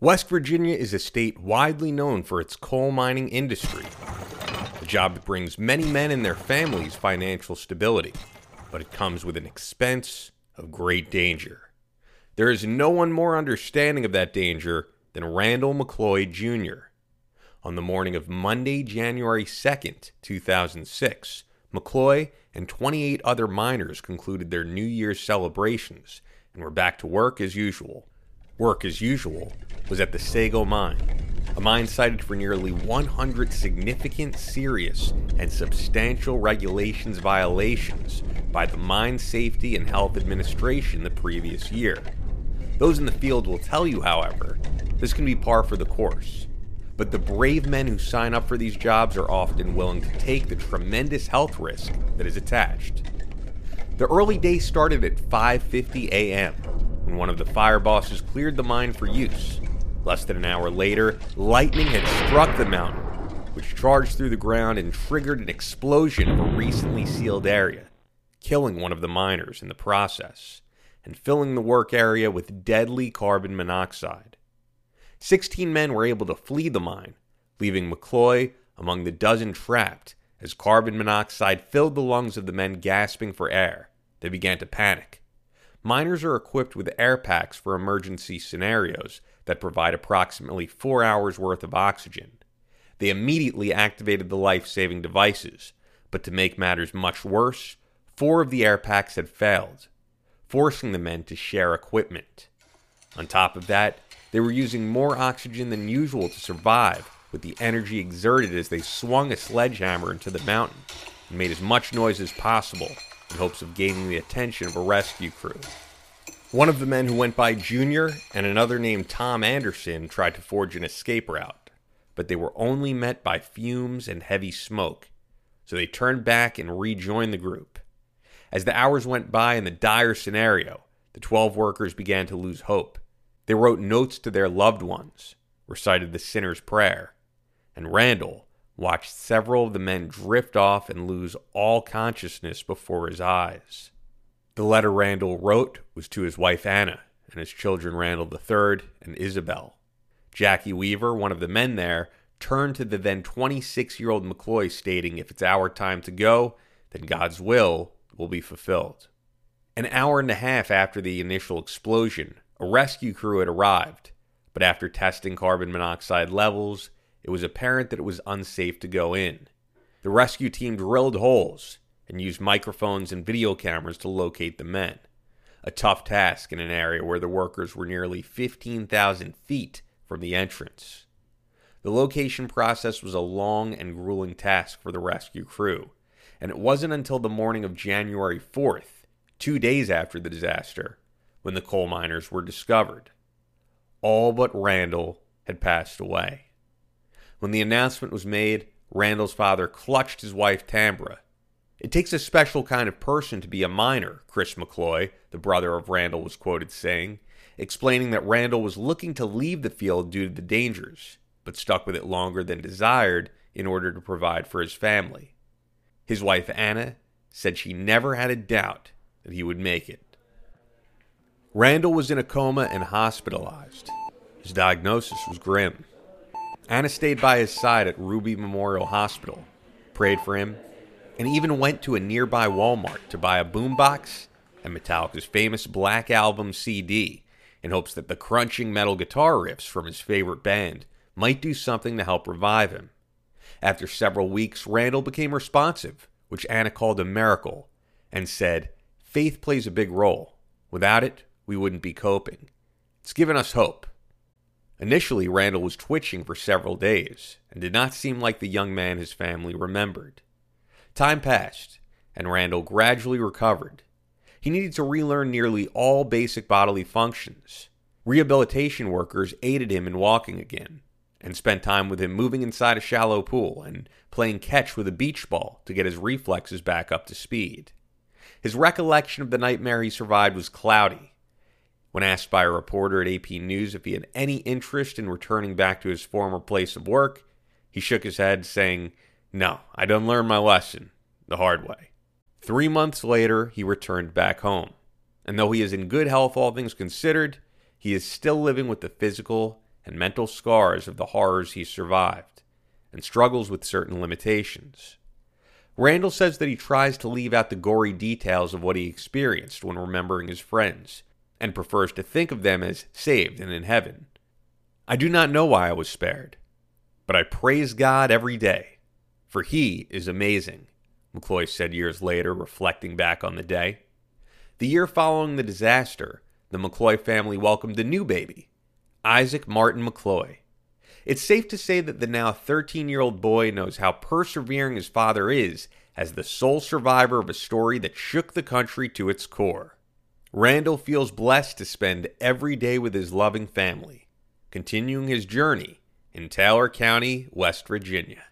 West Virginia is a state widely known for its coal mining industry, a job that brings many men and their families financial stability, but it comes with an expense of great danger. There is no one more understanding of that danger than Randal McCloy Jr. On the morning of Monday, January 2nd, 2006, McCloy and 28 other miners concluded their New Year's celebrations and were back to work as usual. Work as usual was at the Sago mine, a mine cited for nearly 100 significant, serious, and substantial regulations violations by the Mine Safety and Health Administration the previous year. Those in the field will tell you, however, this can be par for the course. But the brave men who sign up for these jobs are often willing to take the tremendous health risk that is attached. The early day started at 5:50 a.m. when one of the fire bosses cleared the mine for use. Less than an hour later, lightning had struck the mountain, which charged through the ground and triggered an explosion of a recently sealed area, killing one of the miners in the process and filling the work area with deadly carbon monoxide. 16 men were able to flee the mine, leaving McCloy among the dozen trapped as carbon monoxide filled the lungs of the men gasping for air. They began to panic. Miners are equipped with air packs for emergency scenarios that provide approximately four hours worth of oxygen. They immediately activated the life saving devices, but to make matters much worse, four of the air packs had failed, forcing the men to share equipment. On top of that, they were using more oxygen than usual to survive, with the energy exerted as they swung a sledgehammer into the mountain and made as much noise as possible in hopes of gaining the attention of a rescue crew. One of the men who went by Junior and another named Tom Anderson tried to forge an escape route, but they were only met by fumes and heavy smoke, so they turned back and rejoined the group. As the hours went by in the dire scenario, the 12 workers began to lose hope. They wrote notes to their loved ones, recited the sinner's prayer, and Randal watched several of the men drift off and lose all consciousness before his eyes. The letter Randal wrote was to his wife Anna and his children Randal III and Isabel. Jackie Weaver, one of the men there, turned to the then 26 year old McCloy, stating, If it's our time to go, then God's will will be fulfilled. An hour and a half after the initial explosion, a rescue crew had arrived, but after testing carbon monoxide levels, it was apparent that it was unsafe to go in. The rescue team drilled holes and used microphones and video cameras to locate the men. A tough task in an area where the workers were nearly 15,000 feet from the entrance. The location process was a long and grueling task for the rescue crew, and it wasn't until the morning of January 4th, two days after the disaster, when the coal miners were discovered. All but Randal had passed away. When the announcement was made, Randal's father clutched his wife Tambra. It takes a special kind of person to be a miner, Chris McCloy, the brother of Randal, was quoted saying, explaining that Randal was looking to leave the field due to the dangers, but stuck with it longer than desired in order to provide for his family. His wife Anna said she never had a doubt that he would make it. Randal was in a coma and hospitalized. His diagnosis was grim. Anna stayed by his side at Ruby Memorial Hospital, prayed for him, and even went to a nearby Walmart to buy a boombox and Metallica's famous Black Album CD in hopes that the crunching metal guitar riffs from his favorite band might do something to help revive him. After several weeks, Randal became responsive, which Anna called a miracle, and said, Faith plays a big role. Without it, we wouldn't be coping. It's given us hope. Initially, Randal was twitching for several days and did not seem like the young man his family remembered. Time passed, and Randal gradually recovered. He needed to relearn nearly all basic bodily functions. Rehabilitation workers aided him in walking again, and spent time with him moving inside a shallow pool and playing catch with a beach ball to get his reflexes back up to speed. His recollection of the nightmare he survived was cloudy. When asked by a reporter at AP News if he had any interest in returning back to his former place of work, he shook his head, saying, No, I done learned my lesson the hard way. Three months later, he returned back home. And though he is in good health, all things considered, he is still living with the physical and mental scars of the horrors he survived, and struggles with certain limitations. Randal says that he tries to leave out the gory details of what he experienced when remembering his friends, and prefers to think of them as saved and in heaven. I do not know why I was spared, but I praise God every day, for He is amazing, McCloy said years later, reflecting back on the day. The year following the disaster, the McCloy family welcomed a new baby, Isaac Martin McCloy. It's safe to say that the now 13 year old boy knows how persevering his father is as the sole survivor of a story that shook the country to its core. Randal feels blessed to spend every day with his loving family, continuing his journey in Taylor County, West Virginia.